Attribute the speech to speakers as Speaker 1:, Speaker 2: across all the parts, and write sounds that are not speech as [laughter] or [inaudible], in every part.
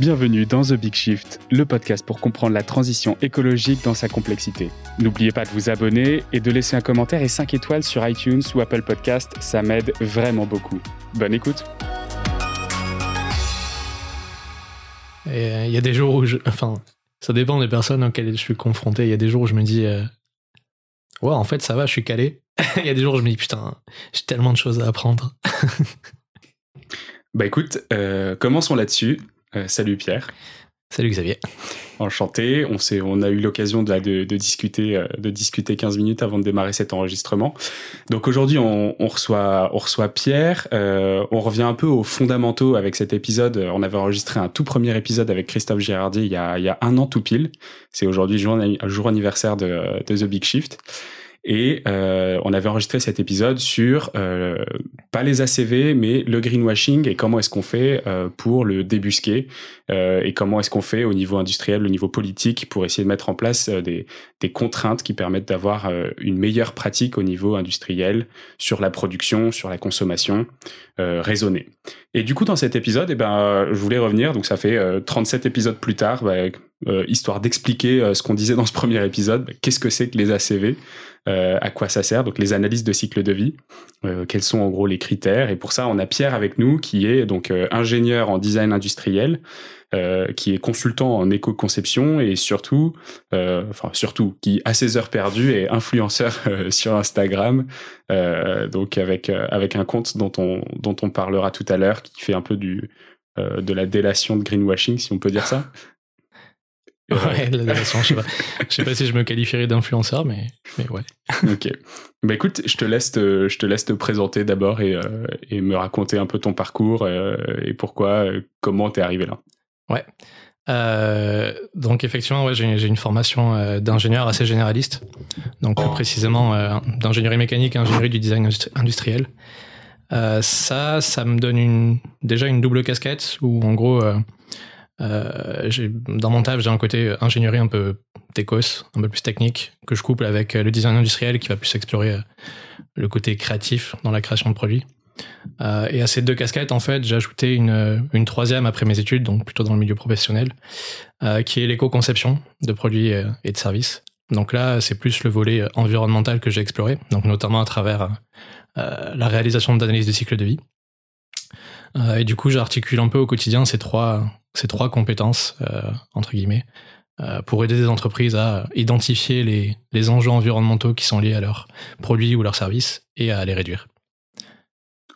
Speaker 1: Bienvenue dans The Big Shift, le podcast pour comprendre la transition écologique dans sa complexité. N'oubliez pas de vous abonner et de laisser un commentaire et 5 étoiles sur iTunes ou Apple Podcast, ça m'aide vraiment beaucoup. Bonne écoute
Speaker 2: Il y a des jours où je... Enfin, ça dépend des personnes auxquelles je suis confronté. Il y a des jours où je me dis... Euh, ouais, en fait, ça va, je suis calé. [laughs] Il y a des jours où je me dis, putain, j'ai tellement de choses à apprendre.
Speaker 1: bah écoute, euh, commençons là-dessus. Euh, salut Pierre.
Speaker 2: Salut Xavier.
Speaker 1: Enchanté. On, on a eu l'occasion de, discuter, euh, de discuter 15 minutes avant de démarrer cet enregistrement. Donc aujourd'hui, on, reçoit, on reçoit Pierre. Euh, on revient un peu aux fondamentaux avec cet épisode. On avait enregistré un tout premier épisode avec Christophe Girardi il y a, il y a un an tout pile. C'est aujourd'hui jour, jour anniversaire de, de The Big Shift. Et euh, on avait enregistré cet épisode sur euh, pas les ACV, mais le greenwashing et comment est-ce qu'on fait euh, pour le débusquer euh, et comment est-ce qu'on fait au niveau industriel, au niveau politique, pour essayer de mettre en place euh, des, des, contraintes qui permettent d'avoir euh, une meilleure pratique au niveau industriel sur la production, sur la consommation raisonnée. Et du coup, dans cet épisode, eh ben, je voulais revenir. Donc, ça fait 37 épisodes plus tard, bah, histoire d'expliquer ce qu'on disait dans ce [laughs] premier épisode. Bah, qu'est-ce que c'est que les ACV euh, à quoi ça sert, donc les analyses de cycle de vie, euh, quels sont en gros les critères. Et pour ça, on a Pierre avec nous qui est donc euh, ingénieur en design industriel, qui est consultant en éco-conception et surtout, enfin surtout, qui a ses heures perdues et influenceur [laughs] sur Instagram, donc avec avec un compte dont on dont on parlera tout à l'heure, qui fait un peu du de la délation de greenwashing, si on peut dire ça. [laughs]
Speaker 2: Ouais, la je sais pas. [laughs] Je sais pas si je me qualifierais d'influenceur, mais, mais ouais.
Speaker 1: ok. Bah écoute, je te laisse te, je te laisse te présenter d'abord et, euh, et me raconter un peu ton parcours euh, et pourquoi, euh, comment t'es arrivé là.
Speaker 2: Ouais. donc effectivement, ouais, j'ai une formation d'ingénieur assez généraliste. Donc plus précisément d'ingénierie mécanique et ingénierie du design industriel. ça, ça me donne une, déjà une double casquette où en gros euh, dans mon taf, j'ai un côté ingénierie un peu techos, un peu plus technique, que je couple avec le design industriel qui va plus explorer euh, le côté créatif dans la création de produits. Euh, et à ces deux casquettes, en fait, j'ai ajouté une, une, troisième après mes études, donc plutôt dans le milieu professionnel, euh, qui est l'éco-conception de produits et de services. Donc là, c'est plus le volet environnemental que j'ai exploré, donc notamment à travers euh, la réalisation d'analyses de cycle de vie. Et du coup, j'articule un peu au quotidien ces trois, ces trois compétences, euh, entre guillemets, euh, pour aider des entreprises à identifier les, les, enjeux environnementaux qui sont liés à leurs produits ou leurs services et à les réduire.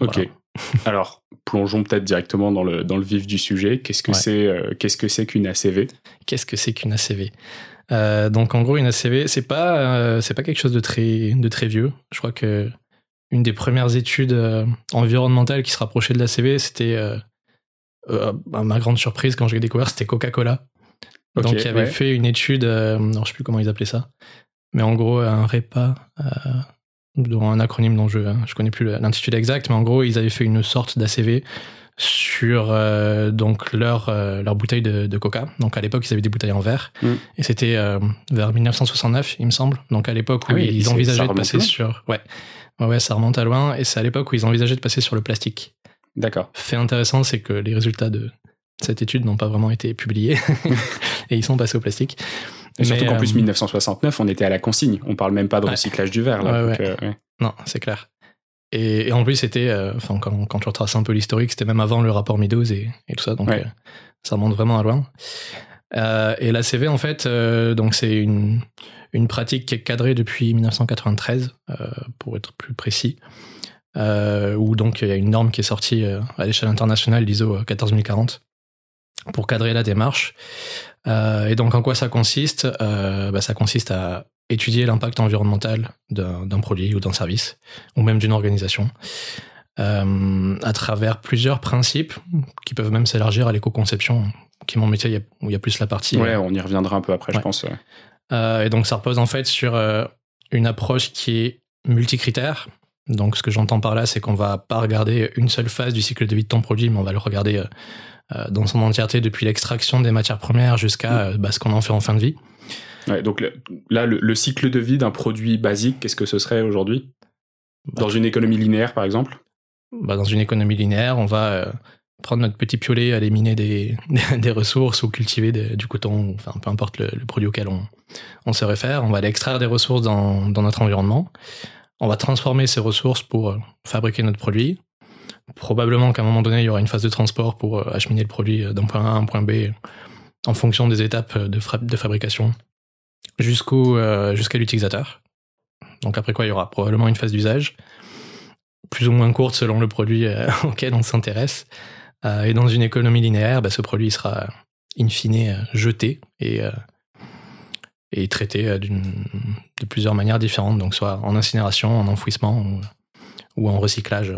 Speaker 1: Ok. [laughs] [laughs] Alors, plongeons peut-être directement dans le, dans le vif du sujet. Qu'est-ce que c'est euh, qu'est-ce que c'est qu'une ACV
Speaker 2: Qu'est-ce que c'est qu'une ACV Donc, en gros, une ACV, c'est pas c'est pas quelque chose de très de très vieux. Je crois que une des premières études environnementales qui se rapprochait de l'ACV, c'était euh, à ma grande surprise, quand j'ai découvert, c'était Coca-Cola. Donc, il avait fait une étude, euh, non, je sais plus comment ils appelaient ça, mais en gros, un REPA, euh, un acronyme dont je je connais plus l'intitulé exact, mais en gros, ils avaient fait une sorte d'ACV sur euh, donc leur leur bouteille de, Coca. Donc à l'époque, ils avaient des bouteilles en verre mm. et c'était vers 1969, il me semble. Donc à l'époque où ah ils envisageaient de passer sur ouais. Ouais. ouais ça remonte à loin et c'est à l'époque où ils envisageaient de passer sur le plastique.
Speaker 1: D'accord.
Speaker 2: Fait intéressant, c'est que les résultats de cette étude n'ont pas vraiment été publiés [laughs] et ils sont passés au plastique.
Speaker 1: Et surtout qu'en plus, 1969, euh, on était à la consigne. On parle même pas de recyclage du verre. Là,
Speaker 2: euh, Non, c'est clair. Et, en plus, c'était, euh, enfin, quand, quand, tu retraces un peu l'historique, c'était même avant le rapport Meadows et, et tout ça. Donc, ça remonte vraiment à loin. Et la CV, en fait, donc c'est une, une pratique qui est cadrée depuis 1993, pour être plus précis. Euh, où donc il y a une norme qui est sortie euh, à l'échelle internationale, l'ISO 14040, euh, pour cadrer la démarche. Euh, et donc en quoi ça consiste? Bah, Ça consiste à étudier l'impact environnemental d'un produit ou d'un service, ou même d'une organisation, à travers plusieurs principes qui peuvent même s'élargir à l'éco-conception, qui est mon métier où il y a plus la partie.
Speaker 1: Ouais, on y reviendra un peu après, je pense.
Speaker 2: et donc ça repose en fait sur une approche qui est multicritère, donc, ce que j'entends par là, c'est qu'on va pas regarder une seule phase du cycle de vie de ton produit, mais on va le regarder euh, euh, dans son entièreté depuis l'extraction des matières premières jusqu'à mm. euh, bah, ce qu'on en fait en fin de vie.
Speaker 1: donc là, le, cycle de vie d'un produit basique, qu'est-ce que ce serait aujourd'hui? Bah, Dans une économie linéaire, par exemple?
Speaker 2: Bah, Dans une économie linéaire, on va prendre notre petit piolet, aller miner des, [laughs] ressources ou cultiver du coton, enfin peu importe le, produit auquel on, se réfère. On va aller extraire des ressources dans, notre environnement. On va transformer ces ressources pour euh, fabriquer notre produit. Probablement qu'à un moment donné, il y aura une phase de transport pour euh, acheminer le produit d'un point A à un point B en fonction des étapes de, de fabrication jusqu'au jusqu'à l'utilisateur. Donc après quoi, il y aura probablement une phase d'usage plus ou moins courte selon le produit [laughs] auquel on s'intéresse. Euh, et dans une économie linéaire, bah, ce produit sera in fine euh, jeté et, euh, et traité de plusieurs manières différentes, donc soit en incinération, en enfouissement ou, en recyclage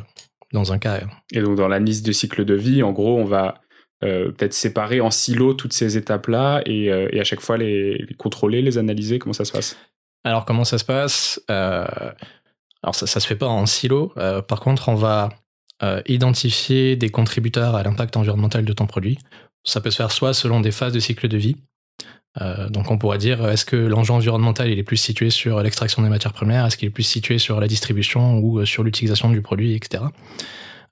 Speaker 2: dans un cas.
Speaker 1: Et donc dans la liste de cycle de vie, en gros, on va peut-être séparer en silos toutes ces étapes-là et, et, à chaque fois les, contrôler, les analyser. Comment ça se passe?
Speaker 2: Alors comment ça se passe? Alors ça, ça se fait pas en silo. par contre, on va euh, identifier des contributeurs à l'impact environnemental de ton produit. Ça peut se faire soit selon des phases de cycle de vie. Euh, donc on pourrait dire est-ce que l'enjeu environnemental il est plus situé sur l'extraction des matières premières, est-ce qu'il est plus situé sur la distribution ou euh, sur l'utilisation du produit, etc.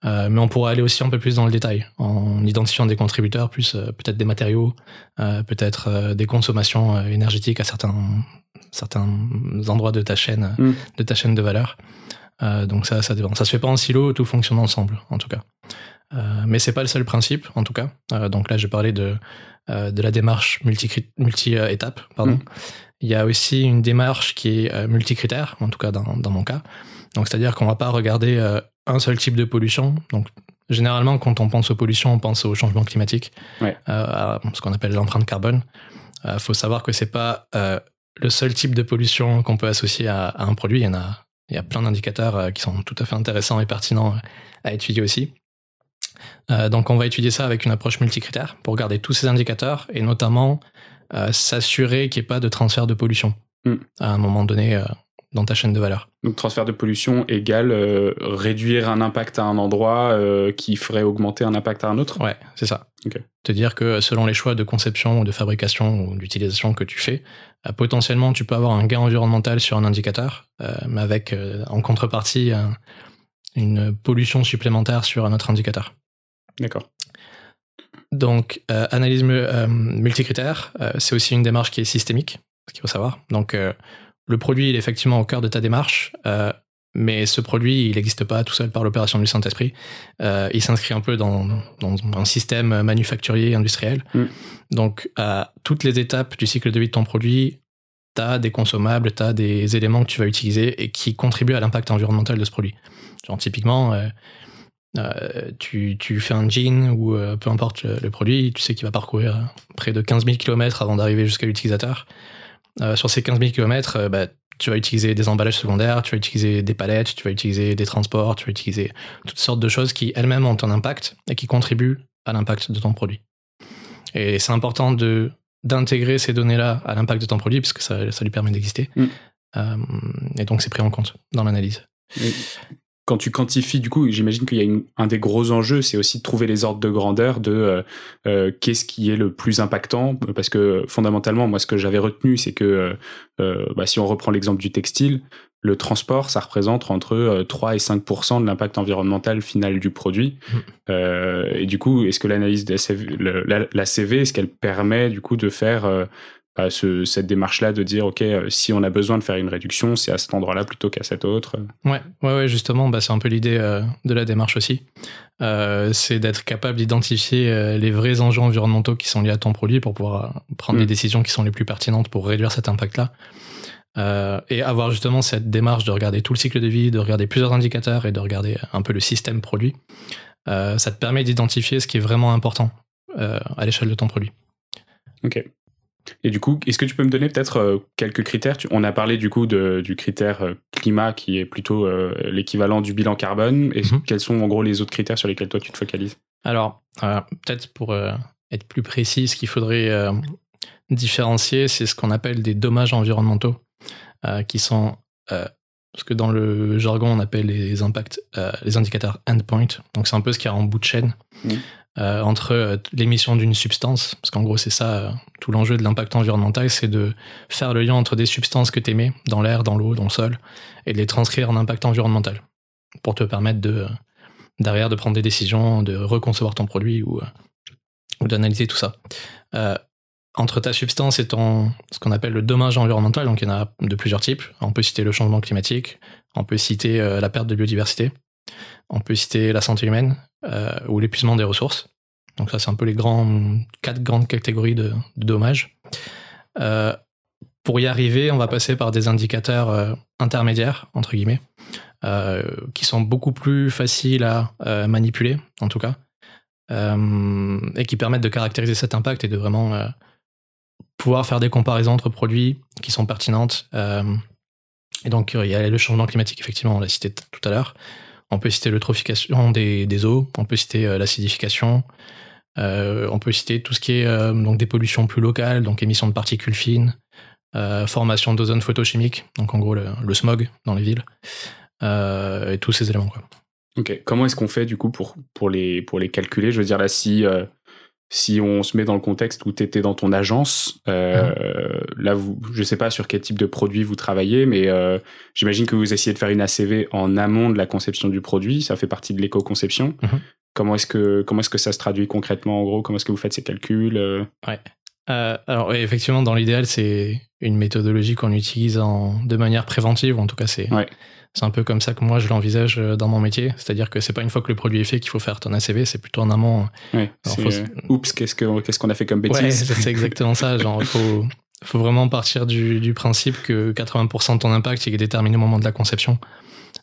Speaker 2: mais on pourrait aller aussi un peu plus dans le détail en identifiant des contributeurs, plus peut-être des matériaux, peut-être des consommations énergétiques à certains, certains endroits de ta chaîne, mm. de ta chaîne de valeur. Euh, donc ça, ça dépend. Ça se fait pas en silo, tout fonctionne ensemble, en tout cas. Euh, mais c'est pas le seul principe, en tout cas. Euh, donc là, j'ai parlé de, euh, de la démarche multi-étape. Multi pardon. Mm. Il y a aussi une démarche qui est multicritère, en tout cas dans, dans mon cas. Donc c'est-à-dire qu'on va pas regarder un seul type de pollution. Donc généralement, quand on pense aux pollutions, on pense au changement climatique, ouais. à ce qu'on appelle l'empreinte carbone. Il faut savoir que c'est pas le seul type de pollution qu'on peut associer à, à, un produit. Il y en a il y a plein d'indicateurs euh, qui sont tout à fait intéressants et pertinents euh, à étudier aussi. Euh, donc on va étudier ça avec une approche multicritère pour regarder tous ces indicateurs et notamment s'assurer qu'il n'y ait pas de transfert de pollution hmm. à un moment donné dans ta chaîne de valeur.
Speaker 1: Donc transfert de pollution égale réduire un impact à un endroit qui ferait augmenter un impact à un autre
Speaker 2: Ouais, c'est ça. Te dire que selon les choix de conception ou de fabrication ou d'utilisation que tu fais, euh, potentiellement tu peux avoir un gain environnemental sur un indicateur, euh, mais avec euh, en contrepartie une pollution supplémentaire sur un autre indicateur.
Speaker 1: D'accord.
Speaker 2: Donc, analyse multicritère, c'est aussi une démarche qui est systémique, ce qu'il faut savoir. Donc, le produit il est effectivement au cœur de ta démarche, mais ce produit, il n'existe pas tout seul par l'opération du Saint-Esprit. Euh, il s'inscrit un peu dans, un système manufacturier industriel. Mm. Donc, à toutes les étapes du cycle de vie de ton produit, tu as des consommables, tu as des éléments que tu vas utiliser et qui contribuent à l'impact environnemental de ce produit. Genre, typiquement, euh, euh, tu, fais un jean ou peu importe le, produit, tu sais qu'il va parcourir près de 15 000 km avant d'arriver jusqu'à l'utilisateur. Sur ces 15 000 km, bah, tu vas utiliser des emballages secondaires, tu vas utiliser des palettes, tu vas utiliser des transports, tu vas utiliser toutes sortes de choses qui elles-mêmes ont un impact et qui contribuent à l'impact de ton produit. Et c'est important de d'intégrer ces données-là à l'impact de ton produit puisque ça, ça lui permet d'exister. Mm. Euh, et donc c'est pris en compte dans l'analyse
Speaker 1: quand tu quantifies, du coup, j'imagine qu'il y a un des gros enjeux, c'est aussi de trouver les ordres de grandeur de euh, euh, qu'est-ce qui est le plus impactant, parce que fondamentalement, moi, ce que j'avais retenu, c'est que euh, bah, si on reprend l'exemple du textile, le transport, ça représente entre 3 et 5 de l'impact environnemental final du produit. Mmh. et du coup, est-ce que l'analyse de la, la, CV, est-ce qu'elle permet du coup de faire cette démarche-là de dire, OK, euh, si on a besoin de faire une réduction, c'est à cet endroit-là plutôt qu'à cet autre.
Speaker 2: Ouais, ouais, ouais justement, bah, c'est un peu l'idée euh, de la démarche aussi. Euh, c'est d'être capable d'identifier les vrais enjeux environnementaux qui sont liés à ton produit pour pouvoir prendre les mm. décisions qui sont les plus pertinentes pour réduire cet impact-là. et avoir justement cette démarche de regarder tout le cycle de vie, de regarder plusieurs indicateurs et de regarder un peu le système produit. ça te permet d'identifier ce qui est vraiment important à l'échelle de ton produit.
Speaker 1: Ok. Et du coup, est-ce que tu peux me donner peut-être euh, quelques critères? On a parlé du coup de, du critère euh, climat qui est plutôt euh, l'équivalent du bilan carbone. Et mhm. quels sont en gros les autres critères sur lesquels toi tu te focalises?
Speaker 2: Alors, peut-être pour être plus précis, ce qu'il faudrait différencier, c'est ce qu'on appelle des dommages environnementaux, qui sont ce que dans le jargon on appelle les impacts, les indicateurs endpoint. Donc c'est un peu ce qu'il y a en bout de chaîne. Mmh. Euh, entre euh, l'émission d'une substance, parce qu'en gros c'est ça euh, tout l'enjeu de l'impact environnemental, c'est de faire le lien entre des substances que tu émets dans l'air, dans l'eau, dans le sol, et de les transcrire en impact environnemental, pour te permettre de, derrière de prendre des décisions, de reconcevoir ton produit ou, d'analyser tout ça. entre ta substance et ton, ce qu'on appelle le dommage environnemental, donc il y en a de plusieurs types. On peut citer le changement climatique, on peut citer la perte de biodiversité, on peut citer la santé humaine ou l'épuisement des ressources. Donc ça, c'est un peu les quatre grandes catégories de, dommages. Euh, pour y arriver, on va passer par des indicateurs euh, intermédiaires, entre guillemets, euh, qui sont beaucoup plus faciles à manipuler, en tout cas, et qui permettent de caractériser cet impact et de vraiment pouvoir faire des comparaisons entre produits qui sont pertinentes. et donc, il y a le changement climatique, effectivement, on l'a cité tout à l'heure. On peut citer l'eutrophication des, eaux, on peut citer l'acidification, euh, on peut citer tout ce qui est euh, donc des pollutions plus locales, donc émissions de particules fines, euh, formation d'ozone photochimique, donc en gros le, smog dans les villes, et tous ces éléments.
Speaker 1: Comment est-ce qu'on fait du coup pour, pour, les, pour les calculer? Je veux dire là, si, si on se met dans le contexte où tu étais dans ton agence, mhm. là, vous, je sais pas sur quel type de produit vous travaillez, mais j'imagine que vous essayez de faire une ACV en amont de la conception du produit. Ça fait partie de l'éco-conception. Mhm. Comment est-ce que comment est-ce que ça se traduit concrètement en gros? Comment est-ce que vous faites ces calculs
Speaker 2: euh? Ouais. Euh, alors effectivement, dans l'idéal, c'est une méthodologie qu'on utilise en, de manière préventive. En tout cas, c'est c'est un peu comme ça que moi je l'envisage euh, dans mon métier. C'est-à-dire que c'est pas une fois que le produit est fait qu'il faut faire ton ACV, c'est plutôt en amont.
Speaker 1: Ouais, oups, qu'est-ce qu'on a fait comme bêtise?
Speaker 2: ouais, C'est exactement ça. Genre, il [laughs] faut faut vraiment partir du, du principe que 80% de ton impact il est déterminé au moment de la conception.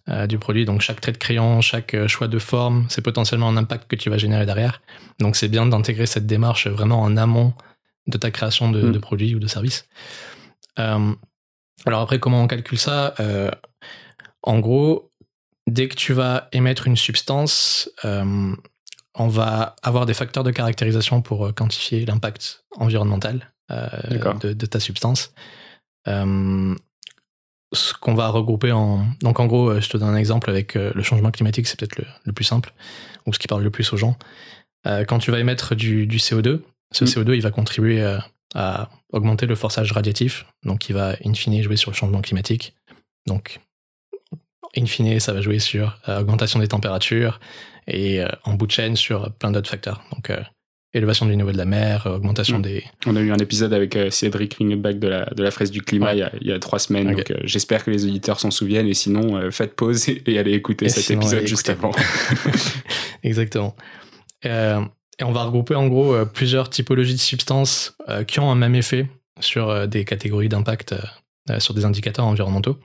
Speaker 2: Euh, du produit. Donc chaque trait de crayon, chaque euh, choix de forme, c'est potentiellement un impact que tu vas générer derrière. Donc c'est bien d'intégrer cette démarche vraiment en amont de ta création de, mm. produits ou de services. Euh, alors après, comment on calcule ça? En gros, dès que tu vas émettre une substance, on va avoir des facteurs de caractérisation pour quantifier l'impact environnemental de, de, ta substance ce qu'on va regrouper en. Donc, en gros, euh, je te donne un exemple avec euh, le changement climatique, c'est peut-être le, plus simple, ou ce qui parle le plus aux gens. Euh, quand tu vas émettre du, CO2, ce mm. CO2, il va contribuer à augmenter le forçage radiatif, donc il va, in fine, jouer sur le changement climatique. Donc, in fine, ça va jouer sur l'augmentation des températures et en bout de chaîne sur plein d'autres facteurs. Donc, élévation du niveau de la mer, euh, augmentation mm. des...
Speaker 1: On a eu un épisode avec euh, Cédric Ringback de la, de la fraise du climat il, y a, trois semaines, donc euh, j'espère que les auditeurs s'en souviennent, et sinon, faites pause et, allez écouter cet épisode juste avant. [laughs]
Speaker 2: Exactement. et on va regrouper en gros plusieurs typologies de substances qui ont un même effet sur des catégories d'impact, sur des indicateurs environnementaux.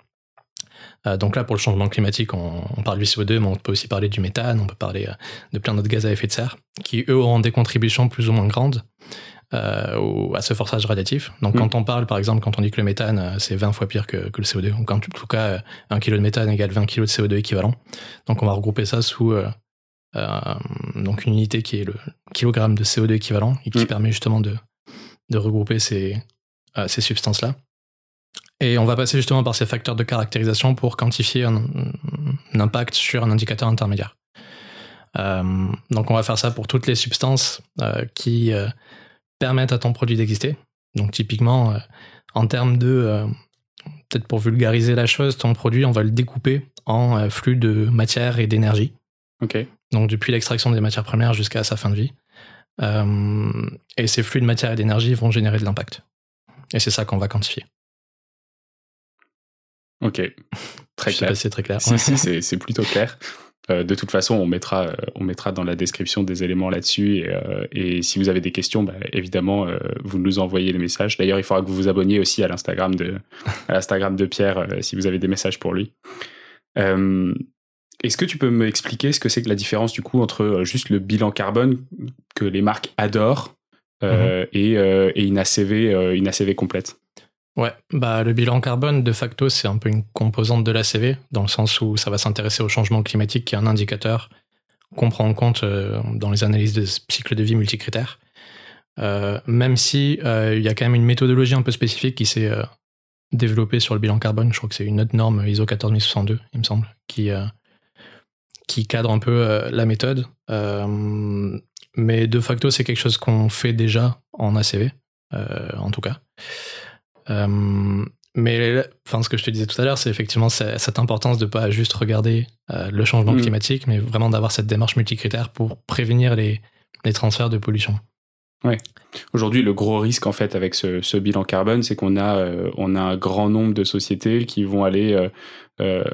Speaker 2: Euh, donc là, pour le changement climatique, on, parle du CO2, mais on peut aussi parler du méthane, on peut parler euh, de plein d'autres gaz à effet de serre, qui eux auront des contributions plus ou moins grandes euh, à ce forçage radiatif. Donc mm. quand on parle, par exemple, quand on dit que le méthane, c'est 20 fois pire que, le CO2, ou en tout cas, un kilo de méthane égale 20 kg de CO2 équivalent. Donc on va regrouper ça sous donc une unité qui est le kilogramme de CO2 équivalent, et qui mm. permet justement de, de regrouper ces, ces substances-là. Et on va passer justement par ces facteurs de caractérisation pour quantifier un, impact sur un indicateur intermédiaire. Euh, donc on va faire ça pour toutes les substances euh, qui euh, permettent à ton produit d'exister. Donc typiquement, en termes de, peut-être pour vulgariser la chose, ton produit, on va le découper en flux de matière et d'énergie.
Speaker 1: Ok.
Speaker 2: Donc depuis l'extraction des matières premières jusqu'à sa fin de vie. et ces flux de matière et d'énergie vont générer de l'impact. Et c'est ça qu'on va quantifier.
Speaker 1: Ok, très clair.
Speaker 2: c'est très clair.
Speaker 1: Si, si, c'est plutôt clair. Euh, de toute façon, on mettra, euh, on mettra dans la description des éléments là-dessus. Et, euh, et, si vous avez des questions, bah, évidemment, vous nous envoyez les messages. D'ailleurs, il faudra que vous vous abonniez aussi à l'Instagram de, à l'Instagram de Pierre si vous avez des messages pour lui. Est-ce que tu peux m'expliquer ce que c'est que la différence du coup entre juste le bilan carbone que les marques adorent mm-hmm. et, et, une ACV, une ACV complète?
Speaker 2: Ouais, bah le bilan carbone, de facto, c'est un peu une composante de l'ACV, dans le sens où ça va s'intéresser au changement climatique, qui est un indicateur qu'on prend en compte euh, dans les analyses de cycle de vie multicritères. Euh, même si euh, il y a quand même une méthodologie un peu spécifique qui s'est développée sur le bilan carbone, je crois que c'est une autre norme ISO 14062, il me semble, qui, qui cadre un peu la méthode. mais de facto, c'est quelque chose qu'on fait déjà en ACV, en tout cas. Euh, mais enfin, ce que je te disais tout à l'heure, c'est effectivement cette importance de pas juste regarder euh, le changement mm. climatique, mais vraiment d'avoir cette démarche multicritère pour prévenir les, les transferts de pollution.
Speaker 1: Ouais. Aujourd'hui, le gros risque en fait avec ce, ce bilan carbone, c'est qu'on a euh, on a un grand nombre de sociétés qui vont aller euh, euh,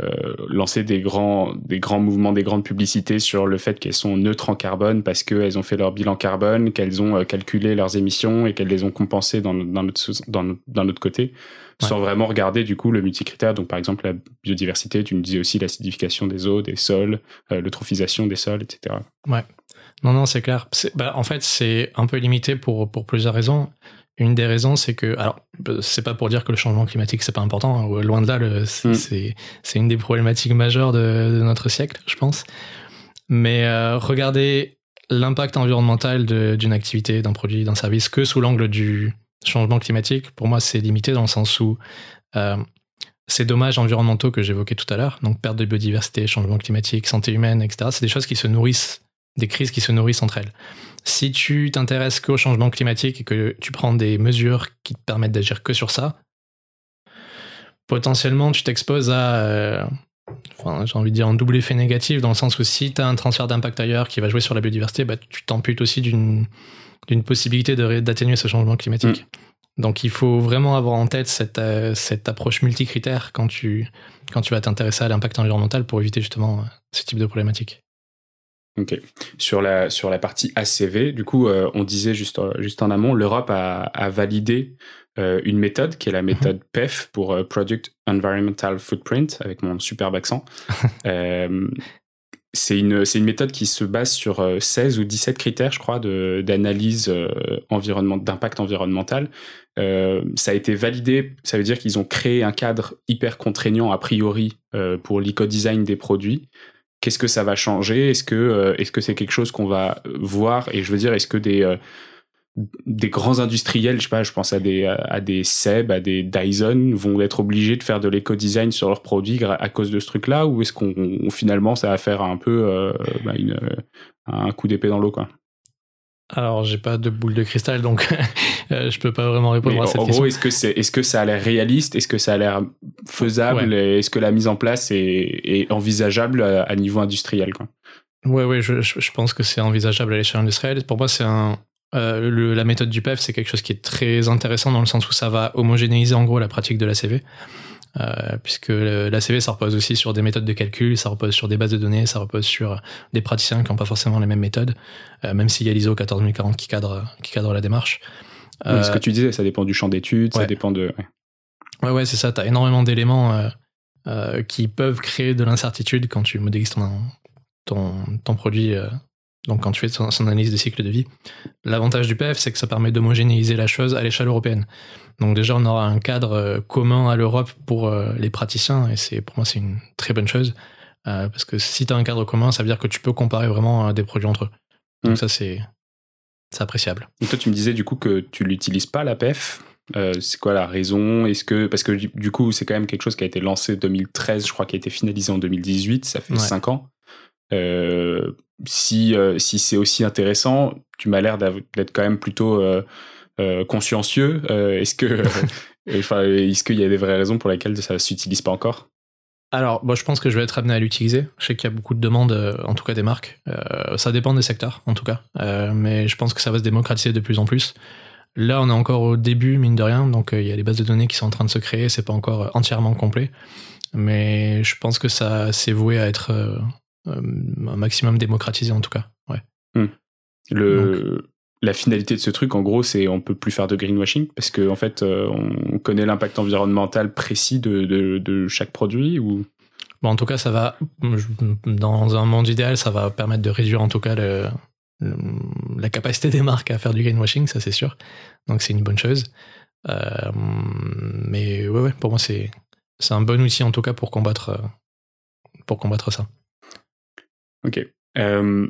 Speaker 1: lancer des grands des grands mouvements, des grandes publicités sur le fait qu'elles sont neutres en carbone parce qu'elles ont fait leur bilan carbone, qu'elles ont calculé leurs émissions et qu'elles les ont compensées dans notre dans notre, côté, sans vraiment regarder du coup le multicritère. Donc par exemple la biodiversité, tu me disais aussi l'acidification des eaux, des sols, l'eutrophisation des sols, etc.
Speaker 2: Ouais. Non, non, c'est clair. Bah, en fait, c'est un peu limité pour, pour plusieurs raisons. Une des raisons, c'est que, alors, c'est pas pour dire que le changement climatique, c'est pas important. Hein, loin de là, mm. c'est une des problématiques majeures de, notre siècle, je pense. Mais euh, regarder l'impact environnemental d'une activité, d'un produit, d'un service que sous l'angle du changement climatique, pour moi, c'est limité dans le sens où euh, ces dommages environnementaux que j'évoquais tout à l'heure, donc perte de biodiversité, changement climatique, santé humaine, etc., c'est des choses qui se nourrissent des crises qui se nourrissent entre elles. Si tu t'intéresses qu'au changement climatique et que tu prends des mesures qui te permettent d'agir que sur ça, potentiellement tu t'exposes à, euh, enfin, j'ai envie de dire, un double effet négatif, dans le sens où si tu as un transfert d'impact ailleurs qui va jouer sur la biodiversité, bah, tu t'amputes aussi d'une, d'une possibilité d'atténuer ce changement climatique. Mm. Donc il faut vraiment avoir en tête cette, euh, cette approche multicritère quand tu, quand tu vas t'intéresser à l'impact environnemental pour éviter justement ce type de problématique.
Speaker 1: Ok. Sur la sur la partie ACV, du coup, euh, on disait juste juste en amont, l'Europe a, a validé euh, une méthode qui est la mhm. méthode PEF pour euh, Product Environmental Footprint avec mon superbe accent. [laughs] c'est une c'est une méthode qui se base sur 16 ou 17 critères, je crois, de d'analyse environnement d'impact environnemental. ça a été validé, ça veut dire qu'ils ont créé un cadre hyper contraignant a priori pour l'éco-design des produits. Qu'est-ce que ça va changer? Est-ce que euh, est-ce que c'est quelque chose qu'on va voir? Et je veux dire, est-ce que des euh, des grands industriels, je sais pas, je pense à des à des Seb, à des Dyson, vont être obligés de faire de l'éco-design sur leurs produits à cause de ce truc-là, ou est-ce qu'on finalement ça va faire un peu euh, bah, un coup d'épée dans l'eau, quoi?
Speaker 2: Alors, j'ai pas de boule de cristal, donc [laughs] euh, je peux pas vraiment répondre à cette
Speaker 1: question.
Speaker 2: En
Speaker 1: gros, est-ce que c'est, est-ce que ça a l'air réaliste? Est-ce que ça a l'air faisable? Est-ce que la mise en place est, envisageable à, niveau industriel quoi?
Speaker 2: Ouais, ouais, je, je, pense que c'est envisageable à l'échelle industrielle. Pour moi, c'est un, euh, la méthode du PEF, c'est quelque chose qui est très intéressant dans le sens où ça va homogénéiser en gros la pratique de la CV. Euh, puisque l'ACV, ça repose aussi sur des méthodes de calcul, ça repose sur des bases de données, ça repose sur des praticiens qui n'ont pas forcément les mêmes méthodes, euh, même s'il y a l'ISO 14040 qui cadre, qui cadre la démarche.
Speaker 1: Oui, ce que tu disais, ça dépend du champ d'études, ça dépend de...
Speaker 2: Ouais, ouais, c'est ça, tu as énormément d'éléments qui peuvent créer de l'incertitude quand tu modélises ton, ton, ton produit donc quand tu fais son, analyse de cycle de vie. L'avantage du PF, c'est que ça permet d'homogénéiser la chose à l'échelle européenne. Donc déjà, on aura un cadre euh, commun à l'Europe pour euh, les praticiens, et c'est pour moi c'est une très bonne chose, euh, parce que si tu as un cadre commun, ça veut dire que tu peux comparer vraiment des produits entre eux. Donc mm. ça, c'est appréciable.
Speaker 1: Et toi, tu me disais du coup que tu l'utilises pas, la PF c'est quoi la raison? Est-ce que parce que du coup c'est quand même quelque chose qui a été lancé en 2013, je crois, qui a été finalisé en 2018, ça fait 5 ans. Euh, si euh, si c'est aussi intéressant, tu m'as l'air d'être quand même plutôt euh, consciencieux. est-ce que [laughs] [laughs] enfin est-ce qu'il y a des vraies raisons pour lesquelles ça s'utilise pas encore?
Speaker 2: Alors, moi, je pense que je vais être amené à l'utiliser. Je sais qu'il y a beaucoup de demandes, en tout cas des marques. ça dépend des secteurs, en tout cas. mais je pense que ça va se démocratiser de plus en plus. Là, on est encore au début, mine de rien. Donc, il y a des bases de données qui sont en train de se créer. C'est pas encore entièrement complet. Mais je pense que ça s'est voué à être un maximum démocratisé en tout cas. Ouais.
Speaker 1: Hmm. Le, la finalité de ce truc, en gros, c'est on peut plus faire de greenwashing parce qu'en en fait, euh, on connaît l'impact environnemental précis de, de, chaque produit ou?
Speaker 2: Bon, en tout cas, ça va, dans un monde idéal, ça va permettre de réduire en tout cas le, la capacité des marques à faire du greenwashing, ça c'est sûr. Donc c'est une bonne chose. Euh, mais ouais, ouais, pour moi, c'est, c'est un bon outil en tout cas pour combattre, pour combattre ça.
Speaker 1: Ok. Euh,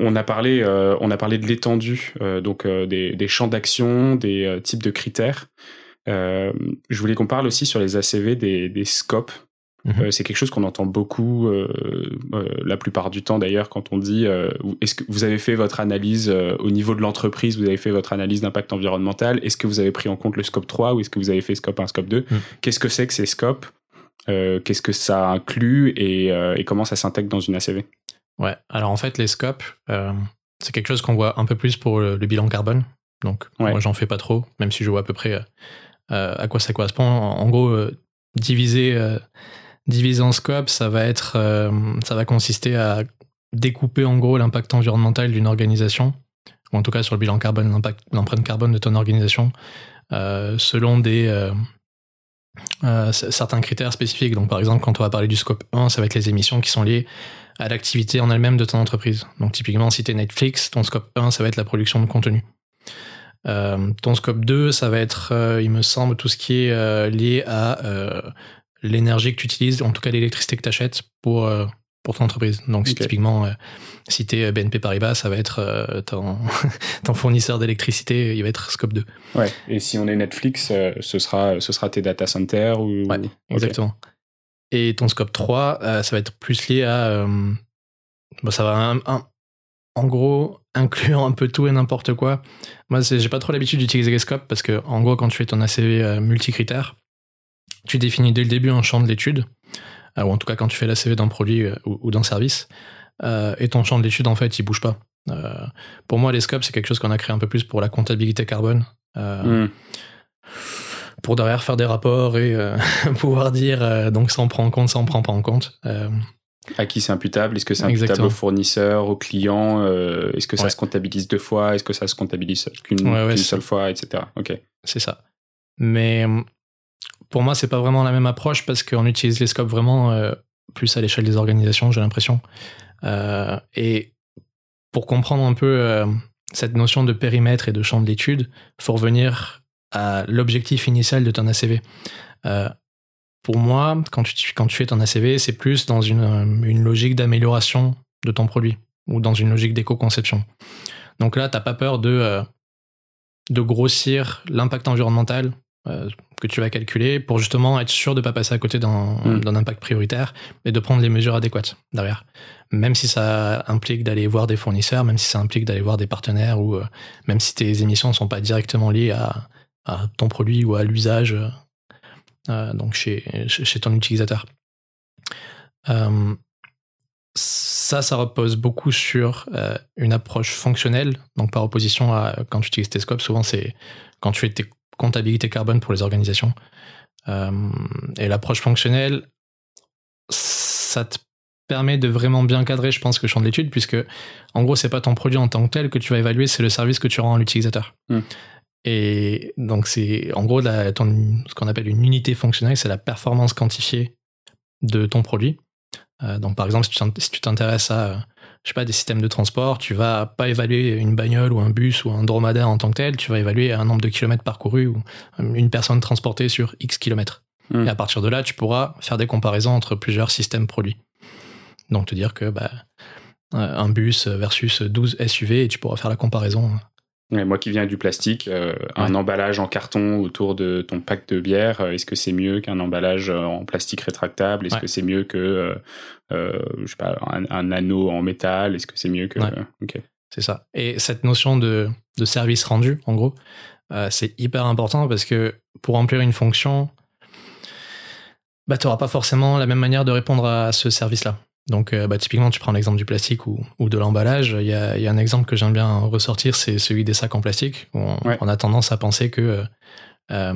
Speaker 1: on a parlé, euh, on a parlé de l'étendue, euh, donc des, champs d'action, des types de critères. je voulais qu'on parle aussi sur les ACV des, scopes. Mhm. c'est quelque chose qu'on entend beaucoup la plupart du temps d'ailleurs quand on dit est-ce que vous avez fait votre analyse au niveau de l'entreprise, vous avez fait votre analyse d'impact environnemental, est-ce que vous avez pris en compte le scope 3 ou est-ce que vous avez fait scope 1, scope 2 mhm. Qu'est-ce que c'est que ces scopes? Qu'est-ce que ça inclut et, et comment ça s'intègre dans une ACV
Speaker 2: Ouais, alors en fait les scopes, c'est quelque chose qu'on voit un peu plus pour le, bilan carbone. Donc, moi, j'en fais pas trop, même si je vois à peu près euh, euh, à quoi ça correspond. En, gros, euh, diviser, diviser en scope, ça va être, ça va consister à découper en gros l'impact environnemental d'une organisation, ou en tout cas sur le bilan carbone, l'empreinte carbone de ton organisation, selon des certains critères spécifiques. Donc, par exemple, quand on va parler du scope 1, ça va être les émissions qui sont liées à l'activité en elle-même de ton entreprise. Donc typiquement, si tu es Netflix, ton scope 1, ça va être la production de contenu. Euh, ton scope 2, ça va être, euh, il me semble, tout ce qui est euh, lié à l'énergie que tu utilises, en tout cas l'électricité que tu achètes pour, pour ton entreprise. Donc typiquement, si tu es BNP Paribas, ça va être ton, [laughs] ton, fournisseur d'électricité, il va être scope 2.
Speaker 1: Ouais, et si on est Netflix, ce, sera, ce sera tes data centers ou...
Speaker 2: Ouais, exactement. Et ton scope 3, euh, ça va être plus lié à. Euh, ça va en gros [laughs] inclure un peu tout et n'importe quoi. Moi, j'ai pas trop l'habitude d'utiliser les scopes parce que, en gros, quand tu fais ton ACV euh, multicritère, tu définis dès le début un champ de l'étude, ou en tout cas quand tu fais l'ACV d'un produit ou, d'un service, et ton champ de l'étude, en fait, il bouge pas. pour moi, les scopes, c'est quelque chose qu'on a créé un peu plus pour la comptabilité carbone. Hmm pour derrière faire des rapports et euh, [laughs] pouvoir dire euh, donc ça en prend en compte, ça en prend pas en compte. Euh,
Speaker 1: à qui c'est imputable? Est-ce que c'est imputable au fournisseur, au client? Est-ce que ça se comptabilise deux fois? Est-ce que ça se comptabilise qu'une seule fois, etc. Ok.
Speaker 2: C'est ça. Mais pour moi, c'est pas vraiment la même approche parce qu'on utilise les scopes vraiment plus à l'échelle des organisations, j'ai l'impression. et pour comprendre un peu cette notion de périmètre et de champ d'étude, faut revenir à l'objectif initial de ton ACV. Euh, pour moi, quand tu, quand tu fais ton ACV, c'est plus dans une, euh, une logique d'amélioration de ton produit ou dans une logique d'éco-conception. Donc là, tu n'as pas peur de, euh, de grossir l'impact environnemental que tu vas calculer pour justement être sûr de ne pas passer à côté hmm. d'un impact prioritaire et de prendre les mesures adéquates derrière. Même si ça implique d'aller voir des fournisseurs, même si ça implique d'aller voir des partenaires ou même si tes émissions ne sont pas directement liées à, à ton produit ou à l'usage euh, donc chez, chez, ton utilisateur. Euh, ça, ça repose beaucoup sur euh, une approche fonctionnelle, donc par opposition à quand tu utilises tes scopes, souvent c'est quand tu fais tes comptabilités carbone pour les organisations. et l'approche fonctionnelle, ça te permet de vraiment bien cadrer, je pense, que le champ de l'étude, puisque en gros, c'est pas ton produit en tant que tel que tu vas évaluer, c'est le service que tu rends à l'utilisateur. Hmm. Et donc, c'est en gros ce qu'on appelle une unité fonctionnelle, c'est la performance quantifiée de ton produit. Euh, donc, par exemple, si tu t'intéresses à je sais pas, des systèmes de transport, tu vas pas évaluer une bagnole ou un bus ou un dromadaire en tant que tel, tu vas évaluer un nombre de kilomètres parcourus ou une personne transportée sur X kilomètres. Hmm. Et à partir de là, tu pourras faire des comparaisons entre plusieurs systèmes produits. Donc, te dire que bah, un bus versus 12 SUV, et tu pourras faire la comparaison
Speaker 1: moi qui viens du plastique, euh, un emballage en carton autour de ton pack de bière, euh, est-ce que c'est mieux qu'un emballage euh, en plastique rétractable? Est-ce que c'est mieux que je sais pas, un, anneau en métal? Est-ce que c'est mieux que
Speaker 2: C'est ça. Et cette notion de, de service rendu, en gros, c'est hyper important parce que pour remplir une fonction, bah, tu n'auras pas forcément la même manière de répondre à ce service-là. Donc, euh, bah, typiquement, tu prends l'exemple du plastique ou, de l'emballage. Il y a, un exemple que j'aime bien ressortir, c'est celui des sacs en plastique. on, a tendance à penser que, euh, euh,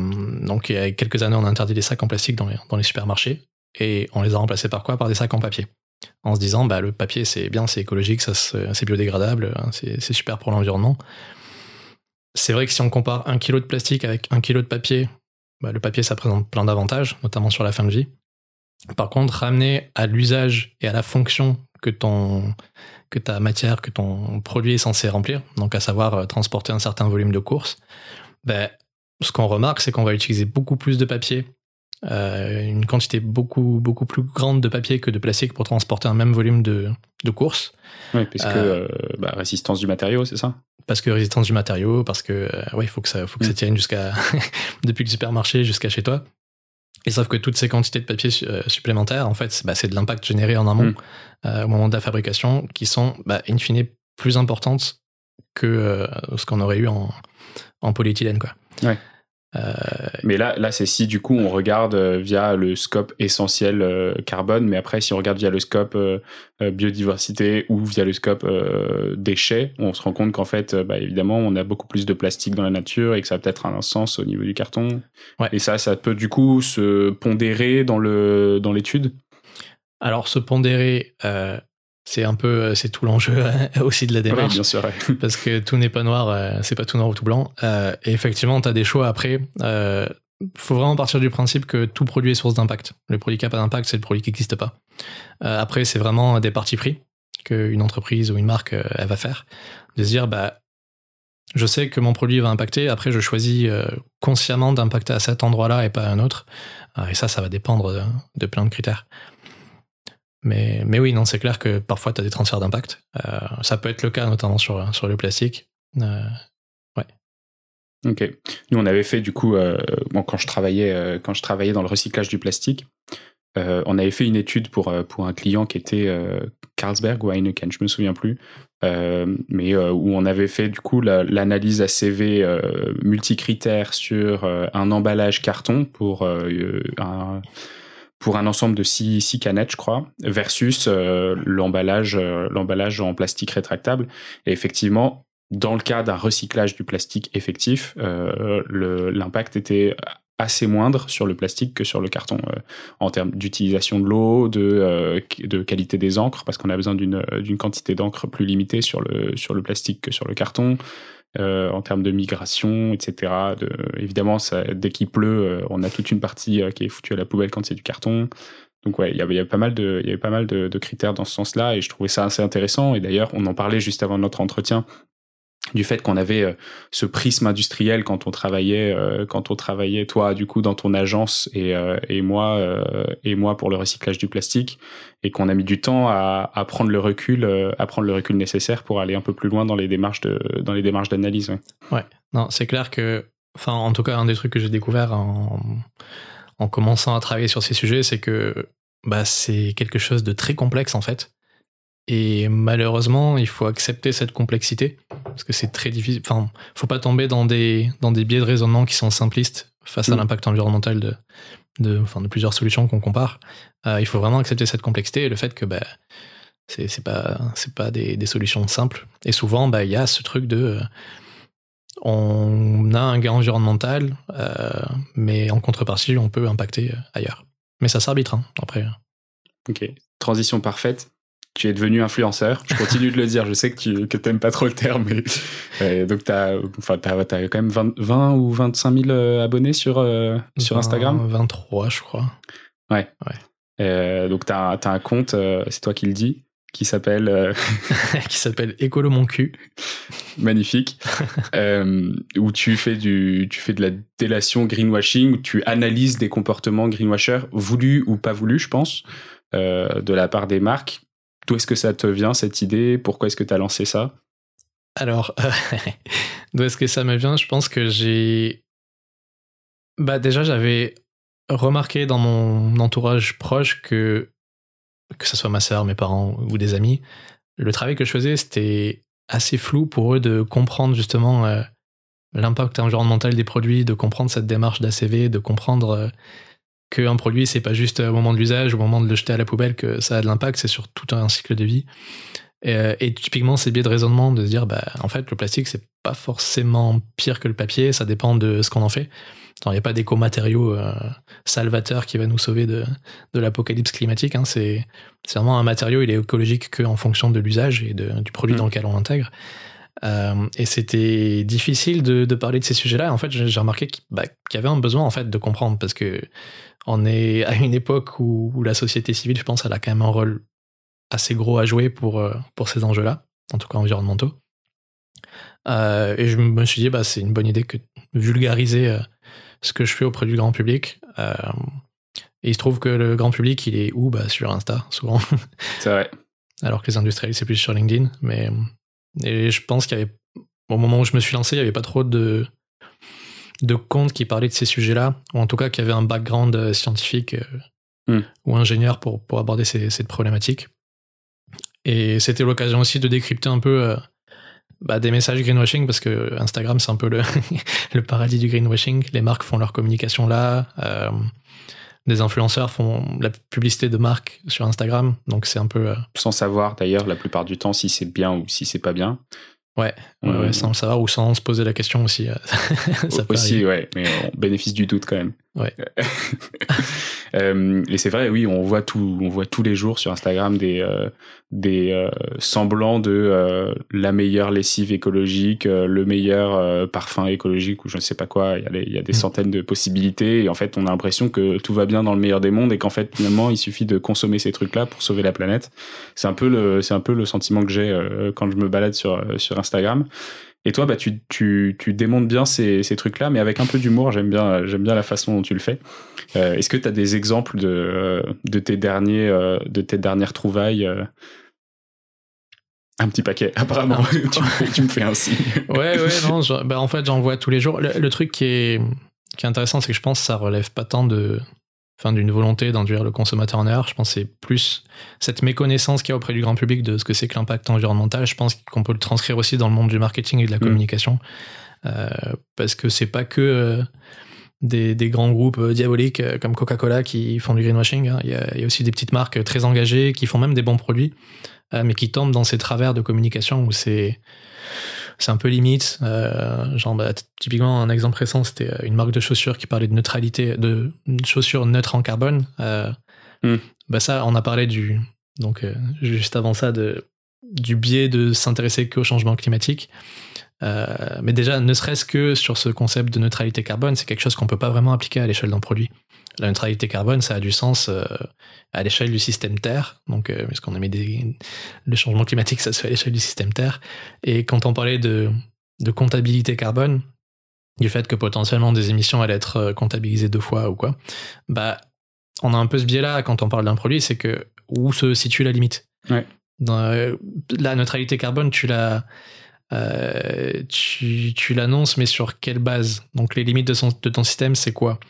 Speaker 2: donc, il y a quelques années, on a interdit les sacs en plastique dans les, supermarchés et on les a remplacés par quoi? Par des sacs en papier. En se disant, bah, le papier, c'est bien, c'est écologique, ça, c'est biodégradable, hein, c'est super pour l'environnement. C'est vrai que si on compare un kilo de plastique avec un kilo de papier, bah, le papier, ça présente plein d'avantages, notamment sur la fin de vie. Par contre, ramener à l'usage et à la fonction que ton que ta matière, que ton produit est censé remplir, donc à savoir euh, transporter un certain volume de courses, ben, ce qu'on remarque, c'est qu'on va utiliser beaucoup plus de papier, euh, une quantité beaucoup beaucoup plus grande de papier que de plastique pour transporter un même volume de, de courses.
Speaker 1: Oui, parce que euh, bah, résistance du matériau, c'est ça?
Speaker 2: Parce que résistance du matériau, parce que ouais, il faut que ça faut que ça mm. tienne jusqu'à [laughs] depuis le supermarché jusqu'à chez toi. Et sauf que toutes ces quantités de papier supplémentaires, en fait, bah, c'est de l'impact généré en amont mm. au moment de la fabrication qui sont, bah, in fine, plus importantes que ce qu'on aurait eu en, en polyéthylène. Quoi.
Speaker 1: Ouais. Euh, mais là, là c'est si du coup on regarde euh, via le scope essentiel euh, carbone, mais après si on regarde via le scope biodiversité ou via le scope déchets, on se rend compte qu'en fait, bah, évidemment, on a beaucoup plus de plastique dans la nature et que ça a peut-être un sens au niveau du carton. Et ça, ça peut du coup se pondérer dans le dans l'étude?
Speaker 2: Alors se pondérer, c'est un peu euh, c'est tout l'enjeu euh, aussi de la démarche.
Speaker 1: bien sûr [laughs]
Speaker 2: parce que tout n'est pas noir euh, c'est pas tout noir ou tout blanc. Et effectivement tu as des choix après. Faut vraiment partir du principe que tout produit est source d'impact. Le produit qui n'a pas d'impact c'est le produit qui n'existe pas. Après c'est vraiment des parties pris qu'une entreprise ou une marque elle va faire. De se dire bah je sais que mon produit va impacter. Après je choisis consciemment d'impacter à cet endroit là et pas à un autre. Et ça ça va dépendre de plein de critères mais, mais oui, non, c'est clair que parfois tu as des transferts d'impact. Euh, ça peut être le cas notamment sur, sur le plastique. Euh, ouais.
Speaker 1: Ok. Nous, on avait fait du coup, euh, quand, je travaillais, quand je travaillais dans le recyclage du plastique, on avait fait une étude pour, pour un client qui était Carlsberg ou Heineken, je me souviens plus, mais où on avait fait du coup l'analyse ACV multicritère sur un emballage carton pour un pour un ensemble de six, six canettes, je crois, versus euh, l'emballage, euh, l'emballage en plastique rétractable. Et effectivement, dans le cas d'un recyclage du plastique effectif, euh, l'impact était assez moindre sur le plastique que sur le carton en termes d'utilisation de l'eau, de, de qualité des encres, parce qu'on a besoin d'une quantité d'encre plus limitée sur le, sur le plastique que sur le carton. Euh, en termes de migration, etc. De, évidemment, ça, dès qu'il pleut, euh, on a toute une partie euh, qui est foutue à la poubelle quand c'est du carton. Donc ouais, il y avait, pas mal de, y avait pas mal de, de critères dans ce sens-là, et je trouvais ça assez intéressant. Et d'ailleurs, on en parlait juste avant notre entretien du fait qu'on avait euh, ce prisme industriel quand on travaillait euh, quand on travaillait toi du coup dans ton agence et, euh, et moi et moi pour le recyclage du plastique et qu'on a mis du temps à, à prendre le recul à prendre le recul nécessaire pour aller un peu plus loin dans les démarches de dans les démarches d'analyse
Speaker 2: ouais. ouais. non c'est clair que enfin en tout cas un des trucs que j'ai découvert en, en commençant à travailler sur ces sujets c'est que bah c'est quelque chose de très complexe en fait et malheureusement, il faut accepter cette complexité parce que c'est très difficile. Enfin, faut pas tomber dans des dans des biais de raisonnement qui sont simplistes face à mm. l'impact environnemental de de, enfin, de plusieurs solutions qu'on compare. Euh, il faut vraiment accepter cette complexité et le fait que bah, c'est c'est pas c'est pas des, des, solutions simples. Et souvent, bah il y a ce truc de euh, on a un gain environnemental, euh, mais en contrepartie, on peut impacter ailleurs. Mais ça s'arbitre hein, après.
Speaker 1: Ok, transition parfaite tu es devenu influenceur. Je continue de le dire. Je sais que tu que t'aimes pas trop le terme, mais donc t'as enfin t'as as quand même 20, ou 25 000 euh, abonnés sur euh, sur Instagram?
Speaker 2: 23, je crois.
Speaker 1: Ouais.
Speaker 2: Ouais.
Speaker 1: Euh, donc t'as as un compte, euh, c'est toi qui le dis, qui s'appelle [laughs]
Speaker 2: qui s'appelle Écolo mon cul.
Speaker 1: Magnifique. [laughs] où tu fais du tu fais de la délation greenwashing, où tu analyses des comportements greenwashers voulus ou pas voulus, je pense. de la part des marques D'où est-ce que ça te vient, cette idée? Pourquoi est-ce que tu as lancé ça?
Speaker 2: Alors, [laughs] d'où est-ce que ça me vient? Je pense que j'ai... Bah déjà, j'avais remarqué dans mon entourage proche que, que ce soit ma sœur, mes parents ou des amis, le travail que je faisais, c'était assez flou pour eux de comprendre justement euh, l'impact environnemental des produits, de comprendre cette démarche d'ACV, de comprendre euh, qu'un produit, c'est pas juste au moment de l'usage, au moment de le jeter à la poubelle que ça a de l'impact, c'est sur tout un cycle de vie. Et, euh, et typiquement, c'est biais de raisonnement de se dire, bah, en fait, le plastique, c'est pas forcément pire que le papier, ça dépend de ce qu'on en fait. Il n'y a pas d'éco-matériau euh, salvateur qui va nous sauver de, de l'apocalypse climatique. Hein. C'est vraiment un matériau, il est écologique qu'en fonction de l'usage et de, du produit mmh. dans lequel on l'intègre. Euh, et c'était difficile de, de, parler de ces sujets-là. En fait, j'ai remarqué bah, qu'il y avait un besoin en fait de comprendre parce que on est à une époque où, où, la société civile, je pense, elle a quand même un rôle assez gros à jouer pour euh, pour ces enjeux-là, en tout cas environnementaux. Euh, et je me suis dit, bah, c'est une bonne idée que vulgariser euh, ce que je fais auprès du grand public. Euh, et il se trouve que le grand public, il est où? Bah, Sur Insta, souvent. [laughs]
Speaker 1: C'est vrai.
Speaker 2: Alors que les industriels, c'est plus sur LinkedIn. Mais et je pense qu'il y avait, au moment où je me suis lancé, il n'y avait pas trop de, de comptes qui parlaient de ces sujets-là, ou en tout cas qui avaient un background scientifique
Speaker 1: Hmm.
Speaker 2: ou ingénieur pour, pour aborder ces, cette problématique. Et c'était l'occasion aussi de décrypter un peu euh, bah, des messages greenwashing, parce que Instagram, c'est un peu le, [laughs] le paradis du greenwashing. Les marques font leur communication là. Euh, des influenceurs font la publicité de marques sur Instagram, donc c'est un peu. euh,
Speaker 1: Sans savoir d'ailleurs la plupart du temps si c'est bien ou si c'est pas bien.
Speaker 2: Ouais, ouais, ouais, sans le savoir ou sans se poser la question aussi. euh, [laughs] ça peut
Speaker 1: aussi, ouais, mais on bénéficie du doute quand même.
Speaker 2: Ouais. [laughs]
Speaker 1: Euh, et c'est vrai, oui, on voit tout, on voit tous les jours sur Instagram des euh, des euh, semblants de euh, la meilleure lessive écologique, euh, le meilleur euh, parfum écologique ou je ne sais pas quoi. Il y a, les- il y a des
Speaker 2: Mm.
Speaker 1: centaines de possibilités et en fait, on a l'impression que tout va bien dans le meilleur des mondes et qu'en fait, finalement, il suffit de consommer ces trucs-là pour sauver la planète. C'est un peu le, c'est un peu le sentiment que j'ai euh, quand je me balade sur sur Instagram. Et toi, bah, tu, tu, tu démontes bien ces, ces trucs-là, mais avec un peu d'humour. J'aime bien, j'aime bien la façon dont tu le fais. Euh, Est-ce que tu as des exemples de, euh, de, tes derniers, euh, de tes dernières trouvailles Un petit paquet, [laughs] apparemment. tu, me fais, tu me fais un signe. [laughs]
Speaker 2: Ouais, ouais, non, je- bah, en fait, j'en vois tous les jours. Le, le truc qui est, qui est intéressant, c'est que je pense que ça relève pas tant de, enfin, d'une volonté d'induire le consommateur en erreur. Je pense que c'est plus cette méconnaissance qu'il y a auprès du grand public de ce que c'est que l'impact environnemental. Je pense qu'on peut le transcrire aussi dans le monde du marketing et de la
Speaker 1: Mm.
Speaker 2: communication. Euh, parce que c'est pas que euh, des, des grands groupes euh, diaboliques comme Coca-Cola qui font du greenwashing. hein. Il, y a, il y a aussi des petites marques très engagées qui font même des bons produits, mais qui tombent dans ces travers de communication où c'est c'est un peu limite. Euh, genre, bah, typiquement, un exemple récent, c'était euh, une marque de chaussures qui parlait de neutralité, de chaussures neutres en carbone. Euh,
Speaker 1: Hmm.
Speaker 2: Bah ça, on a parlé du donc euh, juste avant ça de du biais de s'intéresser qu'au changement climatique. Euh, mais déjà, ne serait-ce que sur ce concept de neutralité carbone, c'est quelque chose qu'on peut pas vraiment appliquer à l'échelle d'un produit. La neutralité carbone, ça a du sens euh, à l'échelle du système Terre. Donc, euh, parce qu'on émet des, le changement climatique, ça se fait à l'échelle du système Terre. Et quand on parlait de, comptabilité carbone, du fait que potentiellement des émissions allaient être comptabilisées deux fois ou quoi, bah, on a un peu ce biais-là quand on parle d'un produit, c'est que où se situe la limite. Dans, euh, La neutralité carbone, tu la euh, tu, tu l'annonces, mais sur quelle base? Donc les limites de, de ton système, c'est quoi?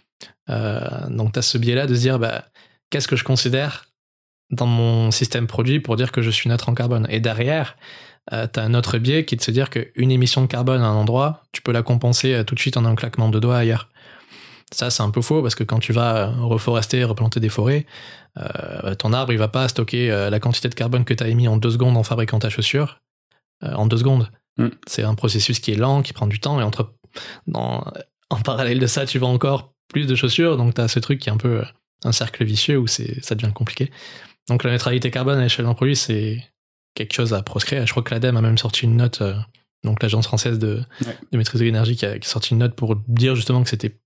Speaker 2: Euh, Donc tu as ce biais-là de se dire, bah, qu'est-ce que je considère dans mon système produit pour dire que je suis neutre en carbone? Et derrière, euh, tu as un autre biais qui est de se dire qu'une émission de carbone à un endroit, tu peux la compenser tout de suite en un claquement de doigts ailleurs. Ça, c'est un peu faux parce que quand tu vas euh, reforester, replanter des forêts, euh, ton arbre, il va pas stocker euh, la quantité de carbone que tu as émis en deux secondes en fabriquant ta chaussure euh, en deux secondes.
Speaker 1: Mm.
Speaker 2: C'est un processus qui est lent, qui prend du temps et entre, dans, en parallèle de ça, tu vends encore plus de chaussures, donc tu as ce truc qui est un peu un cercle vicieux où ça devient compliqué. Donc la neutralité carbone à l'échelle d'un produit, c'est quelque chose à proscrire. Je crois que l'ADEME a même sorti une note, euh, donc l'agence française de,
Speaker 1: Ouais.
Speaker 2: de maîtrise de l'énergie qui a sorti une note pour dire justement que c'était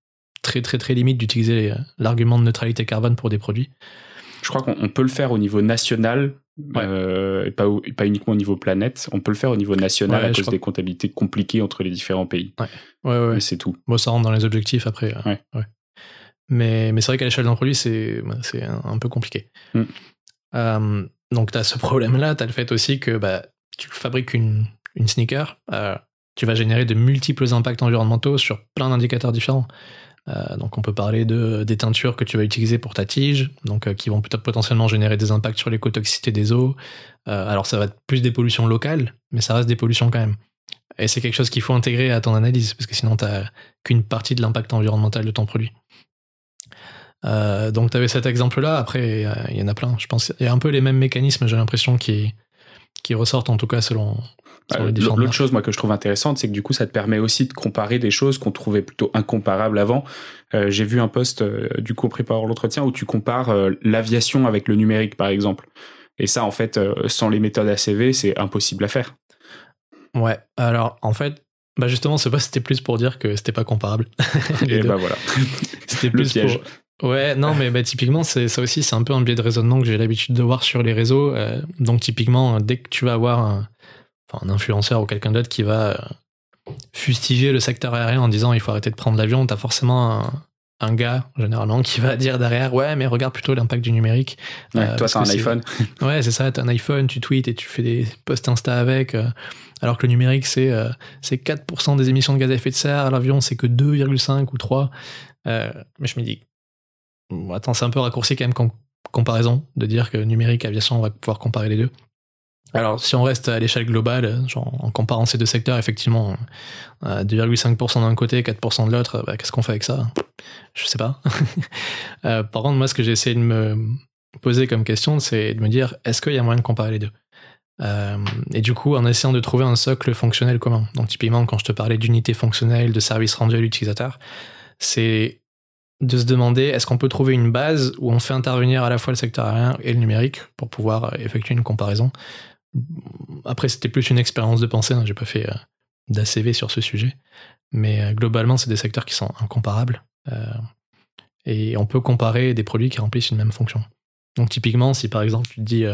Speaker 2: très très très limite d'utiliser euh, l'argument de neutralité carbone pour des produits.
Speaker 1: Je crois qu'on on peut le faire au niveau national,
Speaker 2: Ouais.
Speaker 1: euh, et pas, au- et pas uniquement au niveau planète. On peut le faire au niveau national
Speaker 2: Ouais,
Speaker 1: à cause des comptabilités compliquées entre les différents pays.
Speaker 2: Ouais, ouais,
Speaker 1: c'est tout.
Speaker 2: Bon, ça rentre dans les objectifs après. euh,
Speaker 1: Ouais.
Speaker 2: Mais, mais c'est vrai qu'à l'échelle d'un produit, c'est bah, un, un peu compliqué.
Speaker 1: Mm.
Speaker 2: Euh, donc, tu as ce problème-là. Tu as le fait aussi que bah, tu fabriques une, une sneaker. euh, tu vas générer de multiples impacts environnementaux sur plein d'indicateurs différents. Euh, donc, on peut parler de, des teintures que tu vas utiliser pour ta tige, euh, qui vont peut-être potentiellement générer des impacts sur l'écotoxicité des eaux. Euh, alors, ça va être plus des pollutions locales, mais ça reste des pollutions quand même. Et c'est quelque chose qu'il faut intégrer à ton analyse, parce que sinon, tu qu'une partie de l'impact environnemental de ton produit. Donc, tu avais cet exemple-là. Après, il y en a plein. Je pense il y a un peu les mêmes mécanismes, j'ai l'impression, qui ressortent, en tout cas, selon,
Speaker 1: Euh, L'autre chose, moi, que je trouve intéressante, c'est que du coup, ça te permet aussi de comparer des choses qu'on trouvait plutôt incomparables avant. Euh, J'ai vu un post, euh, du coup, en préparant l'entretien, où tu compares euh, l'aviation avec le numérique, par exemple. Et ça, en fait, sans les méthodes ACV, c'est impossible à faire.
Speaker 2: Ouais, alors, en fait, bah justement, ce post, c'était plus pour dire que c'était pas comparable. [laughs]
Speaker 1: Et
Speaker 2: deux.
Speaker 1: bah voilà. [laughs]
Speaker 2: C'était
Speaker 1: le
Speaker 2: plus
Speaker 1: piège.
Speaker 2: pour. Ouais, non, mais bah, typiquement, c'est ça aussi, c'est un peu un biais de raisonnement que j'ai l'habitude de voir sur les réseaux. Euh, donc, typiquement, dès que tu vas avoir un, enfin, un influenceur ou quelqu'un d'autre qui va euh, fustiger le secteur aérien en disant il faut arrêter de prendre l'avion, t'as forcément un, un gars généralement qui va dire derrière ouais mais regarde plutôt l'impact du numérique.
Speaker 1: Ouais, toi t'as un iPhone. [laughs]
Speaker 2: ouais c'est ça, t'as un iPhone, tu tweets et tu fais des posts Insta avec. alors que le numérique c'est c'est 4% des émissions de gaz à effet de serre, l'avion c'est que 2,5 ou 3. mais je me dis attends c'est un peu raccourci quand même comme comparaison de dire que numérique aviation on va pouvoir comparer les deux. Alors, si on reste à l'échelle globale, genre, en comparant ces deux secteurs, effectivement, 2,5% euh, d'un côté, 4% de l'autre, bah, qu'est-ce qu'on fait avec ça? Je sais pas. [laughs] Euh, par contre, moi, ce que j'ai essayé de me poser comme question, c'est de me dire, est-ce qu'il y a moyen de comparer les deux? Euh, Et du coup, en essayant de trouver un socle fonctionnel commun. Donc, typiquement, quand je te parlais d'unité fonctionnelle, de service rendu à l'utilisateur, c'est de se demander est-ce qu'on peut trouver une base où on fait intervenir à la fois le secteur aérien et le numérique pour pouvoir effectuer une comparaison? Après, c'était plus une expérience de pensée. Hein. J'ai pas fait euh, d'ACV sur ce sujet. Mais euh, globalement, c'est des secteurs qui sont incomparables. Euh, et on peut comparer des produits qui remplissent une même fonction. Donc, typiquement, si par exemple, tu te dis,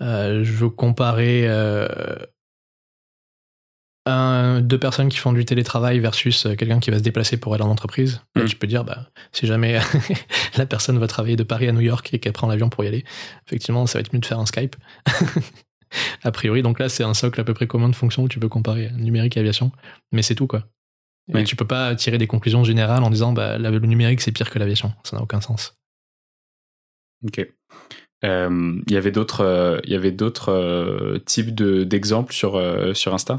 Speaker 2: je veux comparer deux personnes qui font du télétravail versus euh, quelqu'un qui va se déplacer pour aller en entreprise, mm. tu peux dire, bah, si jamais [laughs] la personne va travailler de Paris à New York et qu'elle prend l'avion pour y aller, effectivement, ça va être mieux de faire un Skype. [laughs] a priori, donc là, c'est un socle à peu près commun de fonctions où tu peux comparer numérique et aviation, mais c'est tout, quoi. Mais tu peux pas tirer des conclusions générales en disant, bah, le numérique, c'est pire que l'aviation. Ça n'a aucun sens.
Speaker 1: Ok. Euh, il y avait d'autres, euh, y avait d'autres types d'exemples sur sur Insta?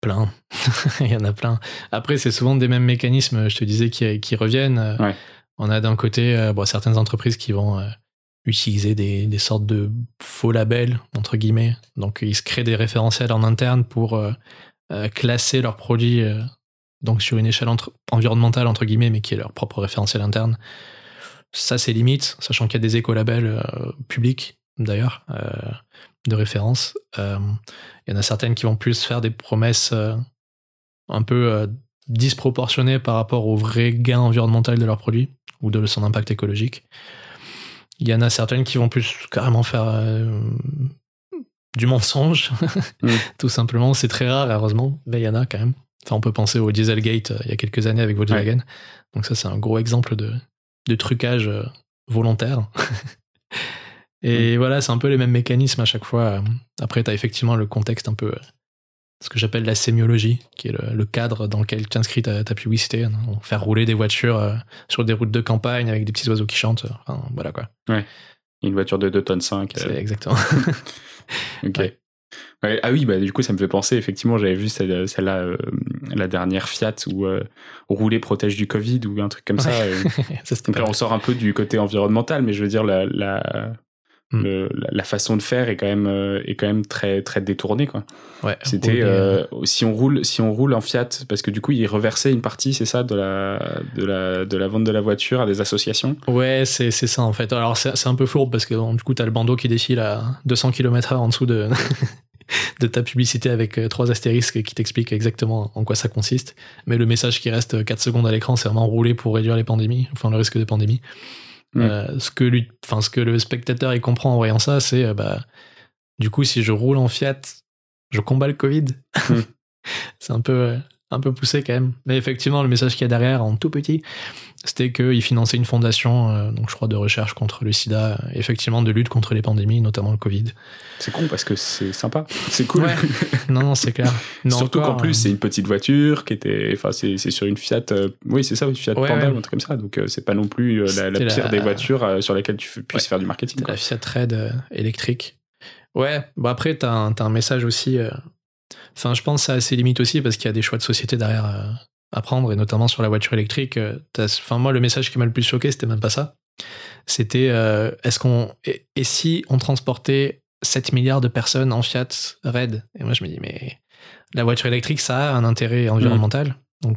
Speaker 2: Plein. [laughs] il y en a plein. Après, c'est souvent des mêmes mécanismes, je te disais, qui, reviennent. On a d'un côté euh, bon, certaines entreprises qui vont euh, utiliser des, sortes de faux labels, entre guillemets. Donc, ils se créent des référentiels en interne pour euh, classer leurs produits donc sur une échelle environnementale, entre guillemets, mais qui est leur propre référentiel interne. Ça, c'est limite, sachant qu'il y a des écolabels publics, d'ailleurs de référence. Euh, il y en a certaines qui vont plus faire des promesses euh, un peu euh, disproportionnées par rapport au vrai gain environnemental de leur produit ou de son impact écologique. Il y en a certaines qui vont plus carrément faire du mensonge, [laughs] mm. tout simplement. C'est très rare, heureusement, mais il y en a quand même. Enfin, on peut penser au Dieselgate il y a quelques années avec Volkswagen. Donc ça, c'est un gros exemple de, de trucage volontaire. [laughs] Et mm. voilà, c'est un peu les mêmes mécanismes à chaque fois. Après, tu as effectivement le contexte un peu, euh, ce que j'appelle la sémiologie, qui est le, cadre dans lequel tu inscris ta, publicité. Hein. Faire rouler des voitures euh, sur des routes de campagne avec des petits oiseaux qui chantent. Enfin, voilà quoi.
Speaker 1: Ouais. Une voiture de 2 tonnes 5.
Speaker 2: C'est euh. exactement. [laughs]
Speaker 1: ok. ah oui, bah, du coup, ça me fait penser, effectivement, j'avais vu celle-là, la dernière Fiat, où rouler protège du Covid, ou un truc comme ça. [laughs] ça on sort un peu du côté environnemental, mais je veux dire, la, la, Hmm. la façon de faire est quand même euh, est quand même très très détournée quoi.
Speaker 2: Ouais.
Speaker 1: C'était euh, si on roule si on roule en Fiat parce que du coup il reversait une partie c'est ça de la de la de la vente de la voiture à des associations.
Speaker 2: Ouais c'est c'est ça en fait. Alors c'est un peu fourbe parce que du coup t'as le bandeau qui défile à 200 km/h en dessous de [laughs] de ta publicité avec euh, trois astérisques qui t'expliquent exactement en quoi ça consiste. Mais le message qui reste 4 secondes à l'écran, c'est vraiment rouler pour réduire les pandémies, enfin le risque de pandémie. Mm. Euh, ce que lui, enfin ce que le spectateur il comprend en voyant ça, c'est euh, bah du coup si je roule en Fiat, je combats le Covid. Mm. [laughs] c'est un peu euh, un peu poussé quand même. Mais effectivement, le message qu'il y a derrière, en tout petit, c'était qu'il finançait une fondation, euh, donc je crois, de recherche contre le sida, effectivement de lutte contre les pandémies, notamment le Covid.
Speaker 1: C'est con parce que c'est sympa, c'est cool. [laughs]
Speaker 2: non, non, c'est clair.
Speaker 1: Surtout qu'en plus, euh, c'est une petite voiture qui était, enfin, c'est sur une Fiat, euh, oui, c'est ça, une Fiat Panda, un truc comme ça. Donc c'est pas non plus la, pire des voitures sur lesquelles tu puisses faire du marketing.
Speaker 2: La Fiat Red électrique. Ouais, bon après, t'as un, as un message aussi Enfin, je pense que ça a ses limites aussi parce qu'il y a des choix de société derrière euh, à prendre, et notamment sur la voiture électrique. Euh, enfin, moi, le message qui m'a le plus choqué, c'était même pas ça. C'était euh, est-ce qu'on. Et, si on transportait 7 milliards de personnes en Fiat Red? Et moi, je me dis, mais la voiture électrique, ça a un intérêt environnemental. Donc,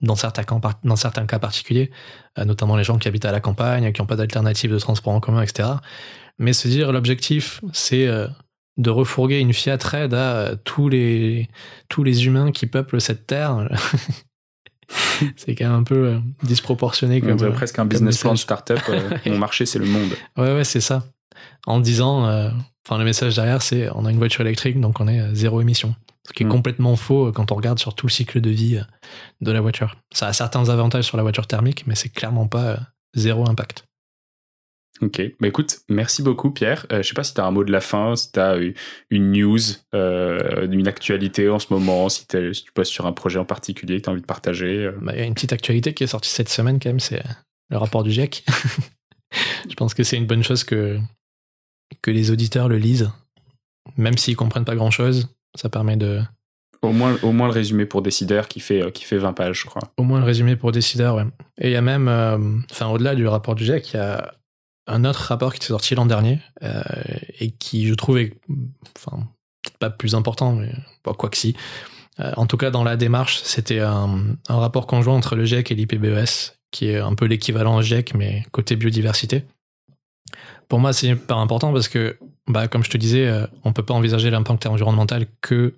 Speaker 2: dans certains, cas, dans certains cas particuliers, notamment les gens qui habitent à la campagne, qui n'ont pas d'alternative de transport en commun, etc. Mais se dire, l'objectif, c'est de refourguer une Fiat Red à tous les, tous les humains qui peuplent cette terre. [laughs] c'est quand même un peu euh, disproportionné. Comme,
Speaker 1: On presque un business plan de start-up. Euh, [laughs] mon marché, c'est le monde.
Speaker 2: Ouais, ouais, c'est ça. En disant, euh, enfin, le message derrière, c'est on a une voiture électrique, donc on est zéro émission. Ce qui est
Speaker 1: Mm.
Speaker 2: complètement faux quand on regarde sur tout le cycle de vie euh, de la voiture. Ça a certains avantages sur la voiture thermique, mais c'est clairement pas euh, zéro impact.
Speaker 1: Ok, bah écoute, merci beaucoup Pierre. Euh, je sais pas si tu as un mot de la fin, si tu as une news, euh, une actualité en ce moment, si, si tu passes sur un projet en particulier que tu as envie de partager. euh.
Speaker 2: Bah, Il y a une petite actualité qui est sortie cette semaine quand même, c'est euh, le rapport du GIEC. [laughs] Je pense que c'est une bonne chose que, que les auditeurs le lisent, même s'ils comprennent pas grand-chose. Ça permet de,
Speaker 1: Au, moins, au moins le résumé pour Décideur qui fait, qui fait 20 pages, je crois.
Speaker 2: au moins le résumer pour décideurs. Ouais. Et il y a même, enfin au-delà du rapport du GIEC, il y a un autre rapport qui est sorti l'an dernier euh, et qui, je trouve, peut-être pas plus important, mais quoi que si. Euh, en tout cas, dans la démarche, c'était un, rapport conjoint entre le GIEC et l'IPBES, qui est un peu l'équivalent au GIEC, mais côté biodiversité. Pour moi, c'est hyper important parce que, bah, comme je te disais, euh, on peut pas envisager l'impact environnemental que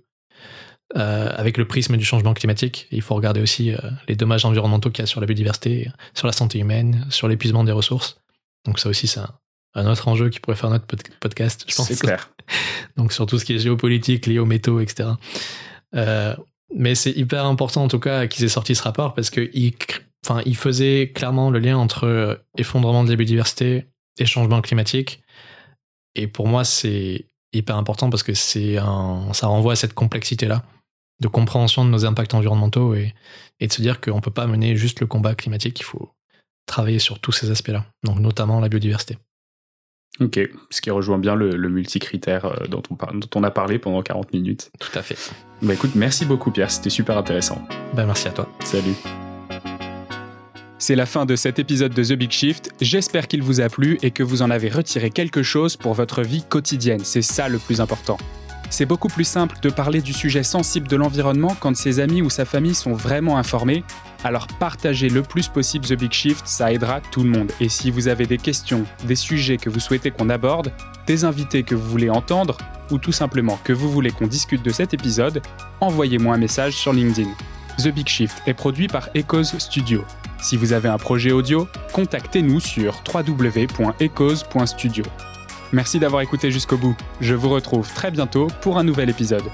Speaker 2: avec le prisme du changement climatique. Il faut regarder aussi les dommages environnementaux qu'il y a sur la biodiversité, sur la santé humaine, sur l'épuisement des ressources. Donc ça aussi, c'est un, un autre enjeu qui pourrait faire notre pod- podcast, je pense.
Speaker 1: C'est clair. [laughs]
Speaker 2: Donc sur tout ce qui est géopolitique, lié aux métaux, etc. Euh, mais c'est hyper important en tout cas qu'ils aient sorti ce rapport parce que il, cr- enfin, il faisait clairement le lien entre euh, effondrement de la biodiversité et changement climatique. Et pour moi, c'est hyper important parce que c'est un, ça renvoie à cette complexité-là de compréhension de nos impacts environnementaux et, et de se dire qu'on peut pas mener juste le combat climatique, il faut travailler sur tous ces aspects-là, donc notamment la biodiversité.
Speaker 1: Ok, ce qui rejoint bien le, le multicritère euh, dont on, par- dont on a parlé pendant 40 minutes.
Speaker 2: Tout à fait.
Speaker 1: Bah écoute, merci beaucoup Pierre, c'était super intéressant.
Speaker 2: Ben, merci à toi.
Speaker 1: Salut. C'est la fin de cet épisode de The Big Shift. J'espère qu'il vous a plu et que vous en avez retiré quelque chose pour votre vie quotidienne. C'est ça le plus important. C'est beaucoup plus simple de parler du sujet sensible de l'environnement quand ses amis ou sa famille sont vraiment informés. Alors partagez le plus possible The Big Shift, ça aidera tout le monde. Et si vous avez des questions, des sujets que vous souhaitez qu'on aborde, des invités que vous voulez entendre, ou tout simplement que vous voulez qu'on discute de cet épisode, envoyez-moi un message sur LinkedIn. The Big Shift est produit par Echoes Studio. Si vous avez un projet audio, contactez-nous sur www.echoes.studio. Merci d'avoir écouté jusqu'au bout. Je vous retrouve très bientôt pour un nouvel épisode.